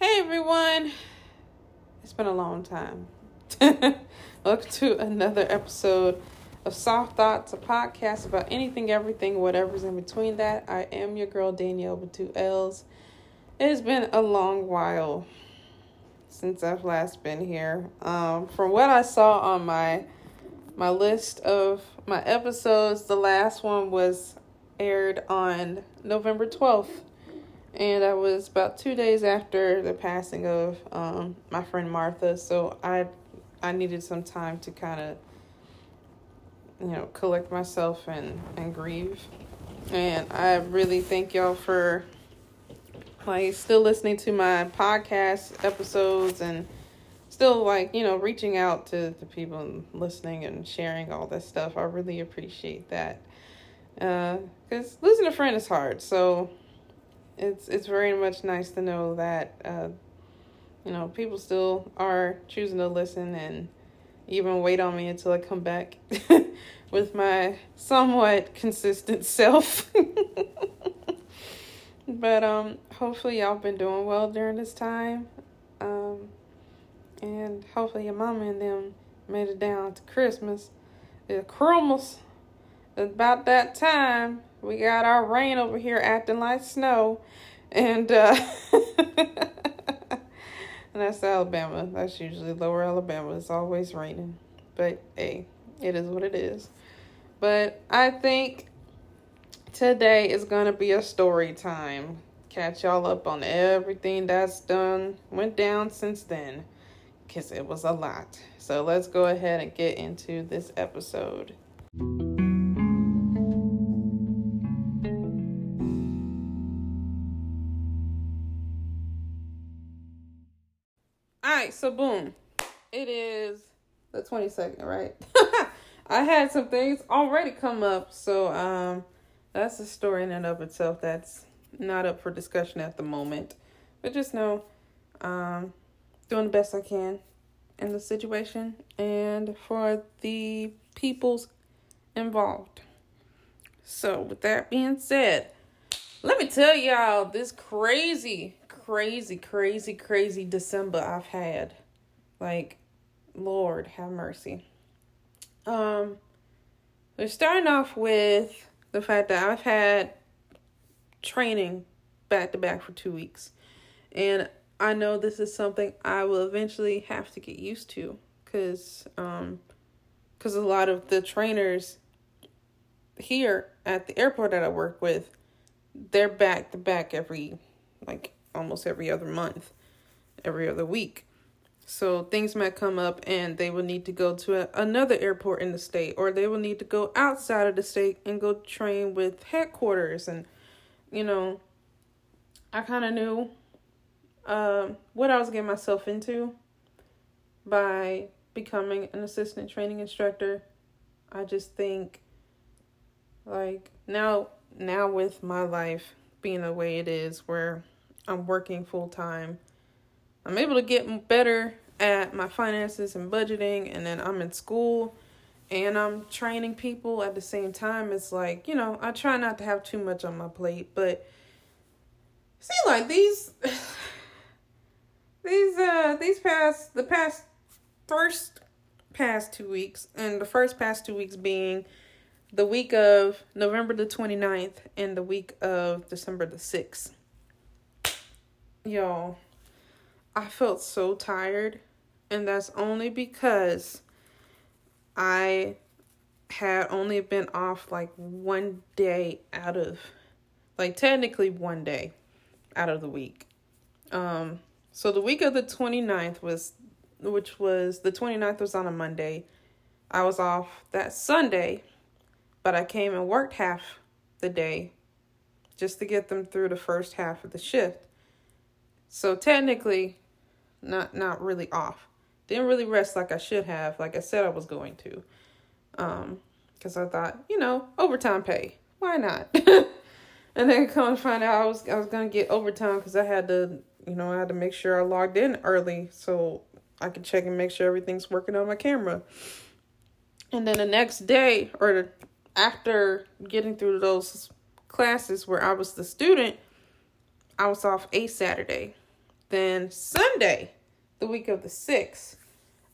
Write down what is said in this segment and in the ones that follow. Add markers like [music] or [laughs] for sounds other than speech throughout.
Hey everyone, it's been a long time. [laughs] Welcome to another episode of Soft Thoughts, a podcast about anything, everything, whatever's in between that. I am your girl Danielle with two L's. It has been a long while since I've last been here. Um, from what I saw on my my list of my episodes, the last one was aired on November twelfth and I was about two days after the passing of um, my friend Martha. So I I needed some time to kind of you know collect myself and and grieve. And I really thank y'all for like still listening to my podcast episodes and still like you know reaching out to the people and listening and sharing all this stuff. I really appreciate that. Because uh, losing a friend is hard. So it's it's very much nice to know that uh, you know people still are choosing to listen and even wait on me until I come back [laughs] with my somewhat consistent [laughs] self. but um, hopefully y'all been doing well during this time, um, and hopefully your mama and them made it down to Christmas. It's Christmas. About that time, we got our rain over here acting like snow. And uh [laughs] and that's Alabama. That's usually lower Alabama. It's always raining. But hey, it is what it is. But I think today is gonna be a story time. Catch y'all up on everything that's done, went down since then. Cause it was a lot. So let's go ahead and get into this episode. So boom. It is the 22nd, right? [laughs] I had some things already come up, so um that's a story in and of itself that's not up for discussion at the moment. But just know um doing the best I can in the situation and for the people's involved. So, with that being said, let me tell y'all this crazy crazy, crazy, crazy December I've had. Like, Lord have mercy. Um, we're starting off with the fact that I've had training back to back for two weeks. And I know this is something I will eventually have to get used to because um because a lot of the trainers here at the airport that I work with, they're back to back every like almost every other month, every other week. So things might come up and they will need to go to a, another airport in the state or they will need to go outside of the state and go train with headquarters and you know I kind of knew uh, what I was getting myself into by becoming an assistant training instructor. I just think like now now with my life being the way it is where I'm working full time. I'm able to get better at my finances and budgeting, and then I'm in school and I'm training people at the same time. It's like, you know, I try not to have too much on my plate, but see, like these, [sighs] these, uh, these past, the past first past two weeks, and the first past two weeks being the week of November the 29th and the week of December the 6th y'all, I felt so tired, and that's only because I had only been off like one day out of like technically one day out of the week. Um so the week of the 29th was which was the 29th was on a Monday. I was off that Sunday, but I came and worked half the day just to get them through the first half of the shift. So technically, not not really off. Didn't really rest like I should have, like I said I was going to. Um, because I thought, you know, overtime pay. Why not? [laughs] and then come and find out I was I was gonna get overtime because I had to, you know, I had to make sure I logged in early so I could check and make sure everything's working on my camera. And then the next day, or after getting through those classes where I was the student, I was off a Saturday. Then Sunday, the week of the 6th,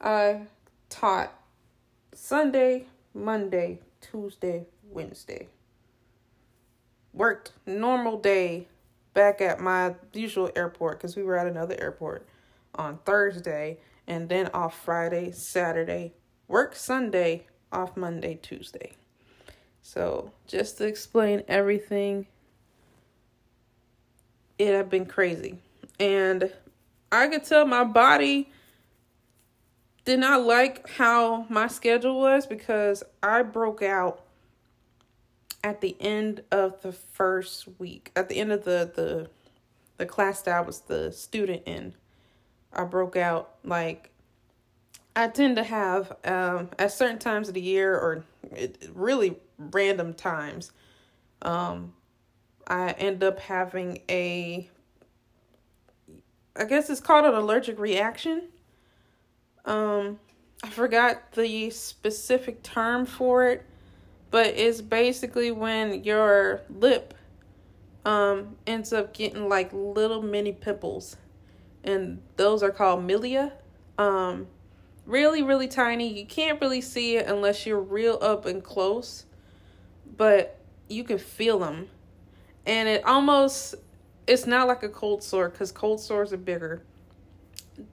I taught Sunday, Monday, Tuesday, Wednesday. Worked normal day back at my usual airport because we were at another airport on Thursday and then off Friday, Saturday, work Sunday, off Monday, Tuesday. So, just to explain everything, it had been crazy. And I could tell my body did not like how my schedule was because I broke out at the end of the first week, at the end of the the the class that I was the student in. I broke out like I tend to have um at certain times of the year or it, really random times um I end up having a I guess it's called an allergic reaction. Um I forgot the specific term for it, but it's basically when your lip um ends up getting like little mini pimples and those are called milia. Um really really tiny. You can't really see it unless you're real up and close, but you can feel them. And it almost it's not like a cold sore cuz cold sores are bigger.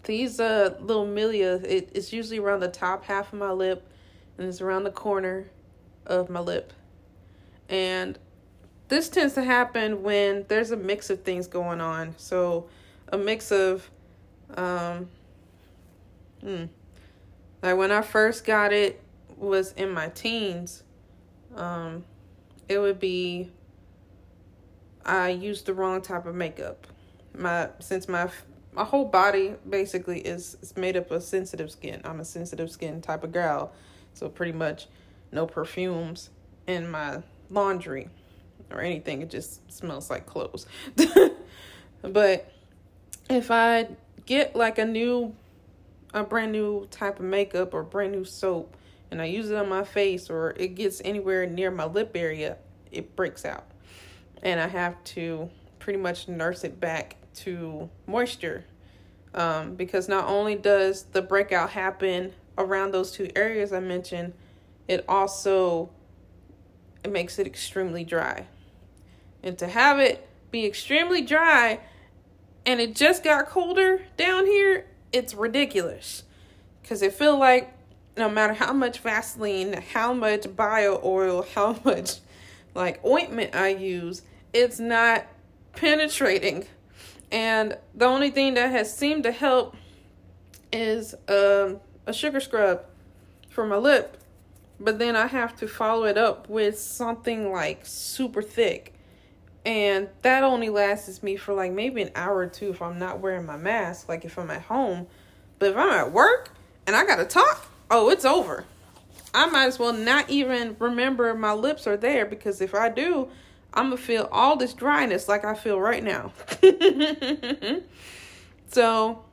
These uh little milia it, it's usually around the top half of my lip and it's around the corner of my lip. And this tends to happen when there's a mix of things going on. So a mix of um hmm, like when i first got it was in my teens um it would be i used the wrong type of makeup my since my my whole body basically is, is made up of sensitive skin. I'm a sensitive skin type of girl. So pretty much no perfumes in my laundry or anything. It just smells like clothes. [laughs] but if I get like a new a brand new type of makeup or brand new soap and I use it on my face or it gets anywhere near my lip area, it breaks out. And I have to pretty much nurse it back to moisture um, because not only does the breakout happen around those two areas I mentioned, it also it makes it extremely dry. And to have it be extremely dry and it just got colder down here, it's ridiculous. Cuz it feel like no matter how much Vaseline, how much bio oil, [laughs] how much like ointment I use, it's not penetrating and the only thing that has seemed to help is um, a sugar scrub for my lip. But then I have to follow it up with something like super thick. And that only lasts me for like maybe an hour or two if I'm not wearing my mask, like if I'm at home. But if I'm at work and I gotta talk, oh, it's over. I might as well not even remember my lips are there because if I do, I'm gonna feel all this dryness like I feel right now. [laughs] so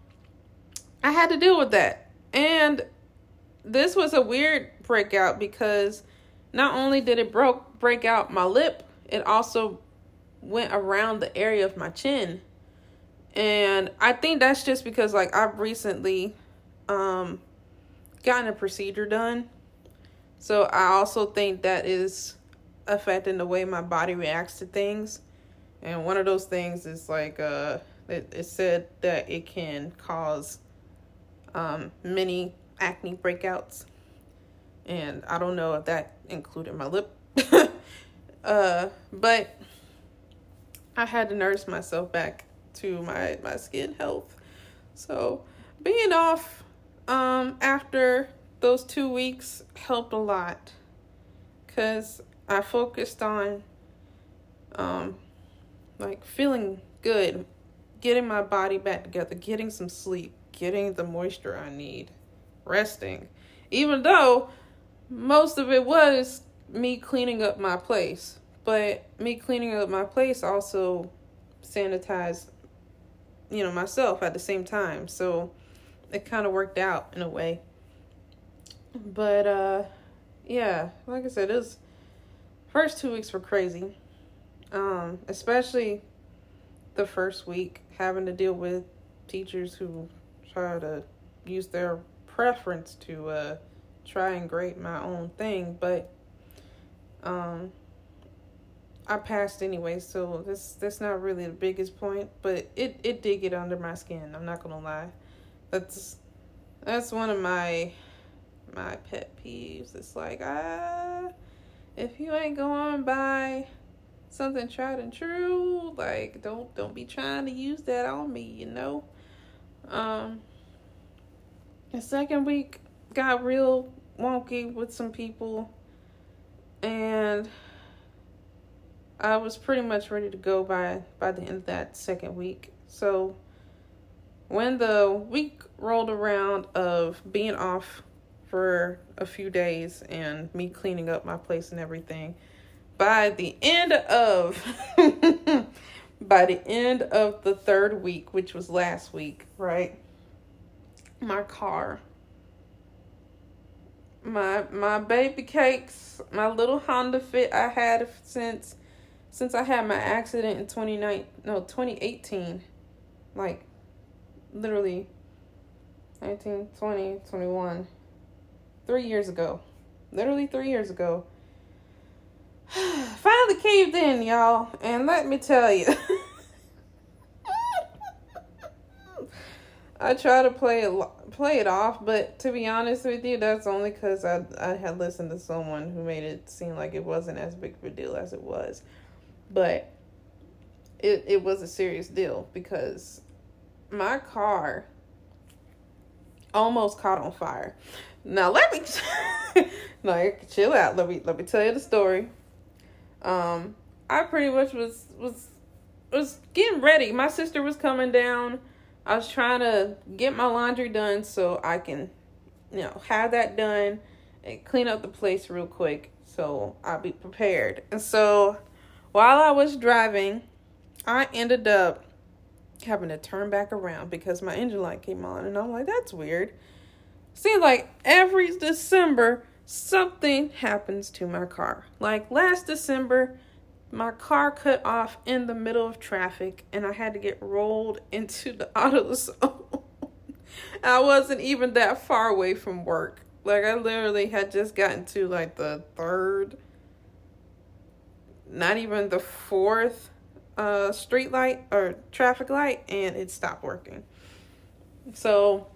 I had to deal with that. And this was a weird breakout because not only did it broke break out my lip, it also went around the area of my chin. And I think that's just because like I've recently um gotten a procedure done. So I also think that is affecting the way my body reacts to things. And one of those things is like uh it, it said that it can cause um many acne breakouts. And I don't know if that included my lip. [laughs] uh but I had to nurse myself back to my my skin health. So being off um after those 2 weeks helped a lot cuz I focused on um like feeling good, getting my body back together, getting some sleep, getting the moisture I need, resting. Even though most of it was me cleaning up my place, but me cleaning up my place also sanitized you know myself at the same time. So it kind of worked out in a way. But uh yeah, like I said, was first two weeks were crazy. Um, especially the first week having to deal with teachers who try to use their preference to uh, try and grade my own thing, but um, I passed anyway, so this that's not really the biggest point, but it it did get under my skin. I'm not gonna lie. That's that's one of my my pet peeves. It's like ah, if you ain't going by something tried and true, like don't don't be trying to use that on me, you know. Um, the second week got real wonky with some people, and I was pretty much ready to go by by the end of that second week. So when the week rolled around of being off for a few days and me cleaning up my place and everything, by the end of [laughs] by the end of the third week, which was last week, right? My car my my baby cakes, my little Honda Fit I had since since I had my accident in 29 no 2018 like literally 19 20 21 3 years ago. Literally 3 years ago. [sighs] Finally caved in y'all and let me tell you. [laughs] I try to play it play it off, but to be honest with you, that's only because I I had listened to someone who made it seem like it wasn't as big of a deal as it was. But it it was a serious deal because my car almost caught on fire. Now let me [laughs] like chill out. Let me let me tell you the story. Um, I pretty much was was was getting ready. My sister was coming down. I was trying to get my laundry done so I can, you know, have that done and clean up the place real quick so I'll be prepared. And so while I was driving, I ended up having to turn back around because my engine light came on. And I'm like, that's weird. Seems like every December, something happens to my car. Like last December, my car cut off in the middle of traffic and I had to get rolled [laughs] into the auto zone. I wasn't even that far away from work. Like I literally had just gotten to like the third not even the fourth uh, street light or traffic light, and it stopped working. So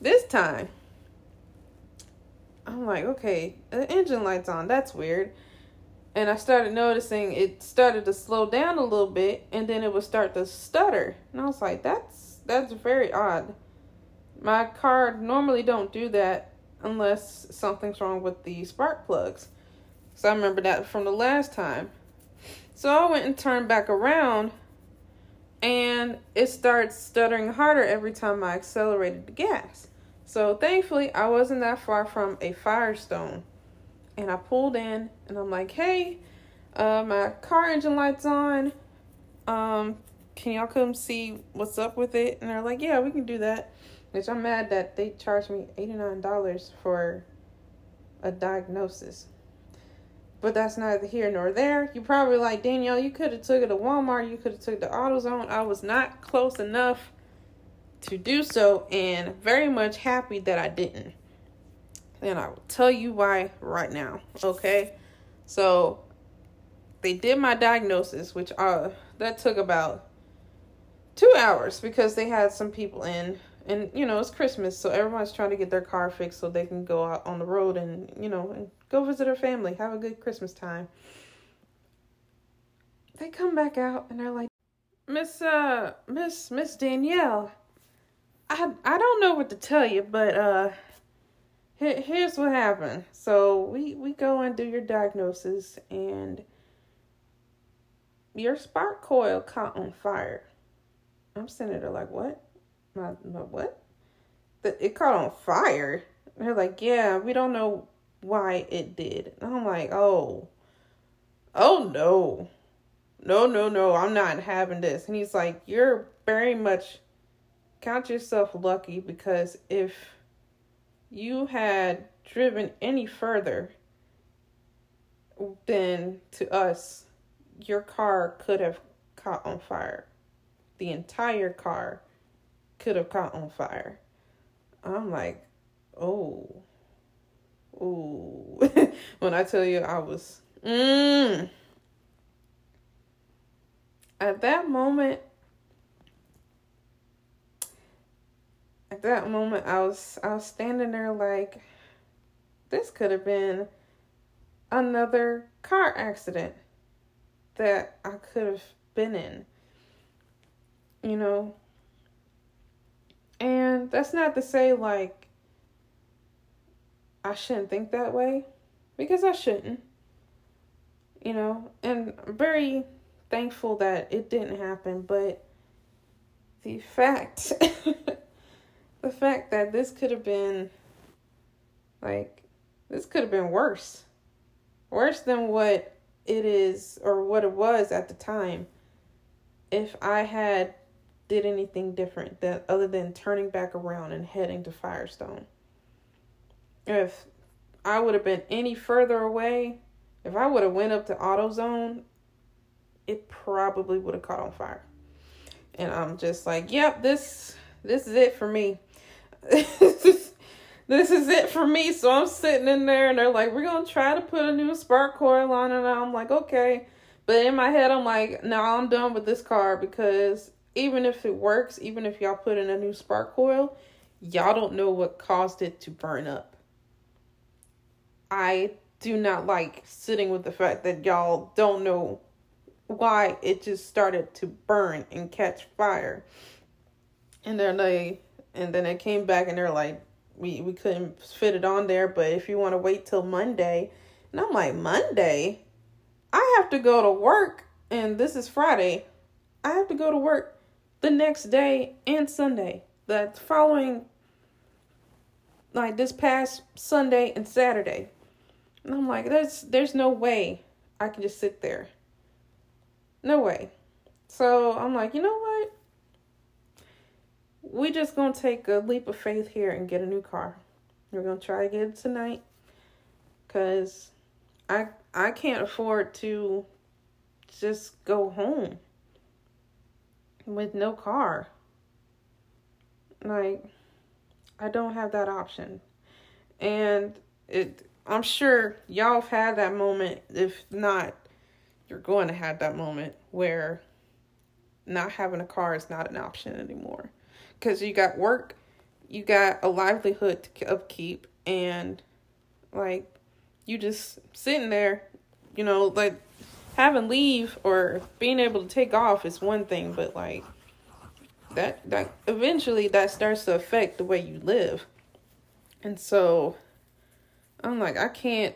this time, I'm like, okay, the engine light's on. That's weird. And I started noticing it started to slow down a little bit, and then it would start to stutter. And I was like, that's that's very odd. My car normally don't do that unless something's wrong with the spark plugs. So I remember that from the last time. So I went and turned back around and it starts stuttering harder every time I accelerated the gas. So thankfully I wasn't that far from a firestone. And I pulled in and I'm like, hey, uh, my car engine light's on. Um, can y'all come see what's up with it? And they're like, yeah, we can do that. Which I'm mad that they charged me $89 for a diagnosis. But that's neither here nor there. You probably like Danielle. You could have took it to Walmart. You could have took it to AutoZone. I was not close enough to do so, and very much happy that I didn't. And I will tell you why right now. Okay, so they did my diagnosis, which uh that took about two hours because they had some people in and you know it's christmas so everyone's trying to get their car fixed so they can go out on the road and you know and go visit their family have a good christmas time they come back out and they're like miss uh miss miss danielle i i don't know what to tell you but uh here, here's what happened so we we go and do your diagnosis and your spark coil caught on fire i'm sitting there like what my, my what? That it caught on fire. And they're like, yeah, we don't know why it did. And I'm like, oh, oh no, no, no, no, I'm not having this. And he's like, you're very much count yourself lucky because if you had driven any further than to us, your car could have caught on fire. The entire car could have caught on fire. I'm like, oh, oh. [laughs] when I tell you I was, mm. At that moment, that moment, I was I was standing there like, this could have been another car accident that I could have been in. You know, and that's not to say like I shouldn't think that way because I shouldn't. You know, and I'm very thankful that it didn't happen, but the fact [laughs] the fact that this could have been like this could have been worse. Worse than what it is or what it was at the time if I had did anything different that other than turning back around and heading to Firestone. If I would have been any further away, if I would have went up to AutoZone, it probably would have caught on fire. And I'm just like, yep, this this is it for me. [laughs] this is it for me. So I'm sitting in there and they're like, we're going to try to put a new spark coil on. And I'm like, okay. But in my head, I'm like, no, I'm done with this car because even if it works, even if y'all put in a new spark coil, y'all don't know what caused it to burn up. I do not like sitting with the fact that y'all don't know why it just started to burn and catch fire. And then they and then it came back and they're like, we, we couldn't fit it on there, but if you want to wait till Monday. And I'm like, Monday? I have to go to work and this is Friday. I have to go to work the next day and Sunday. The following, like this past Sunday and Saturday. And I'm like, there's there's no way I can just sit there. No way. So I'm like, you know what? We just gonna take a leap of faith here and get a new car. We're gonna try again tonight. Cause I I can't afford to just go home with no car. Like, I don't have that option. And it I'm sure y'all have had that moment. If not, you're going to have that moment where not having a car is not an option anymore. Because you got work, you got a livelihood to upkeep, and like you just sitting there, you know, like having leave or being able to take off is one thing, but like that that eventually that starts to affect the way you live. And so I'm like I can't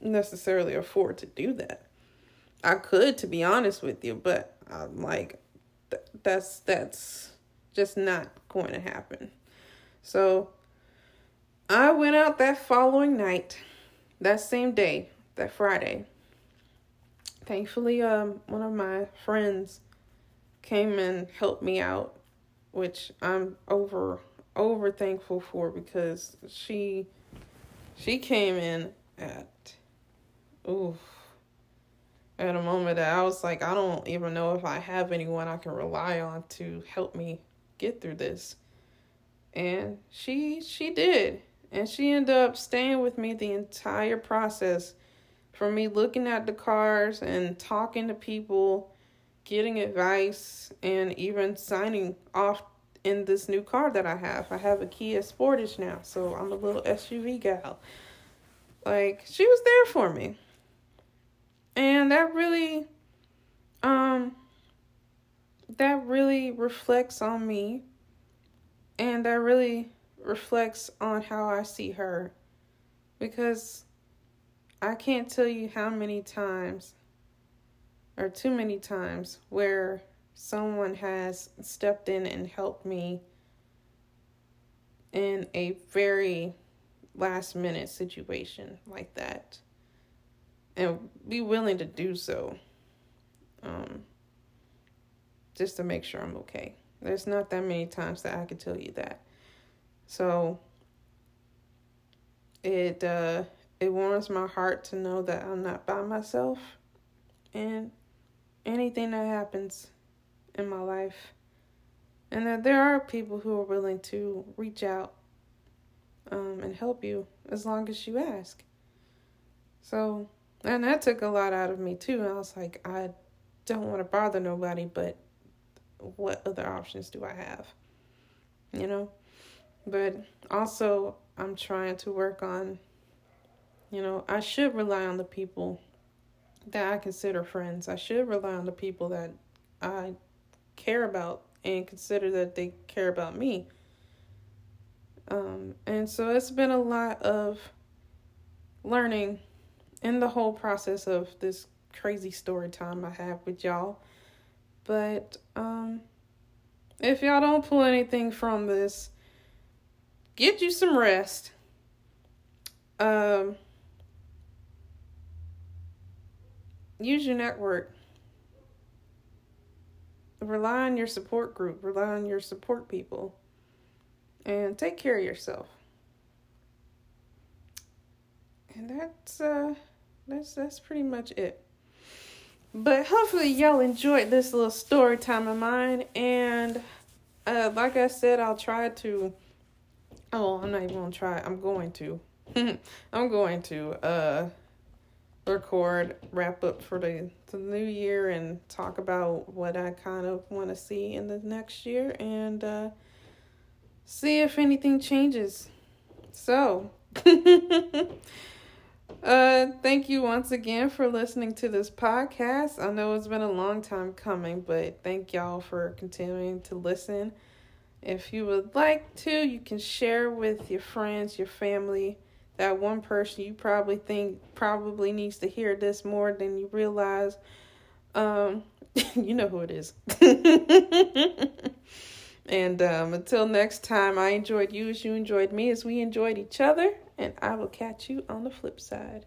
necessarily afford to do that. I could to be honest with you, but I'm like th- that's that's just not going to happen. So I went out that following night, that same day, that Friday thankfully, um, one of my friends came and helped me out, which I'm over over thankful for because she she came in at ooh at a moment that I was like, I don't even know if I have anyone I can rely on to help me get through this. And she she did. And she ended up staying with me the entire process for me looking at the cars and talking to people, getting advice, and even signing off in this new car that I have. I have a Kia Sportage now, so I'm a little SUV gal. Like, she was there for me. And that really, um, that really reflects on me. And that really reflects on how I see her. Because I can't tell you how many times, or too many times, where someone has stepped in and helped me in a very last minute situation like that and be willing to do so um, just to make sure I'm okay. There's not that many times that I can tell you that. So it uh it warms my heart to know that I'm not by myself. And anything that happens in my life, and that there are people who are willing to reach out um, and help you as long as you ask. So, and that took a lot out of me too. I was like, I don't want to bother nobody, but what other options do I have? You know? But also, I'm trying to work on, you know, I should rely on the people that I consider friends. I should rely on the people that I care about and consider that they care about me. Um, and so it's been a lot of learning in the whole process of this crazy story time I have with y'all. But um, if y'all don't pull anything from this, get you some rest. Um, use your network. Rely on your support group. Rely on your support people. And take care of yourself. And that's uh that's that's pretty much it. But hopefully y'all enjoyed this little story time of mine and uh like I said I'll try to oh I'm not even gonna try I'm going to [laughs] I'm going to uh record wrap up for the, the new year and talk about what I kind of want to see in the next year and uh, see if anything changes. So, [laughs] uh, thank you once again for listening to this podcast. I know it's been a long time coming, but thank y'all for continuing to listen. If you would like to, you can share with your friends, your family that one person you probably think probably needs to hear this more than you realize. Um, [laughs] you know who it is. [laughs] and um, until next time, I enjoyed you as you enjoyed me as we enjoyed each other, and I will catch you on the flip side.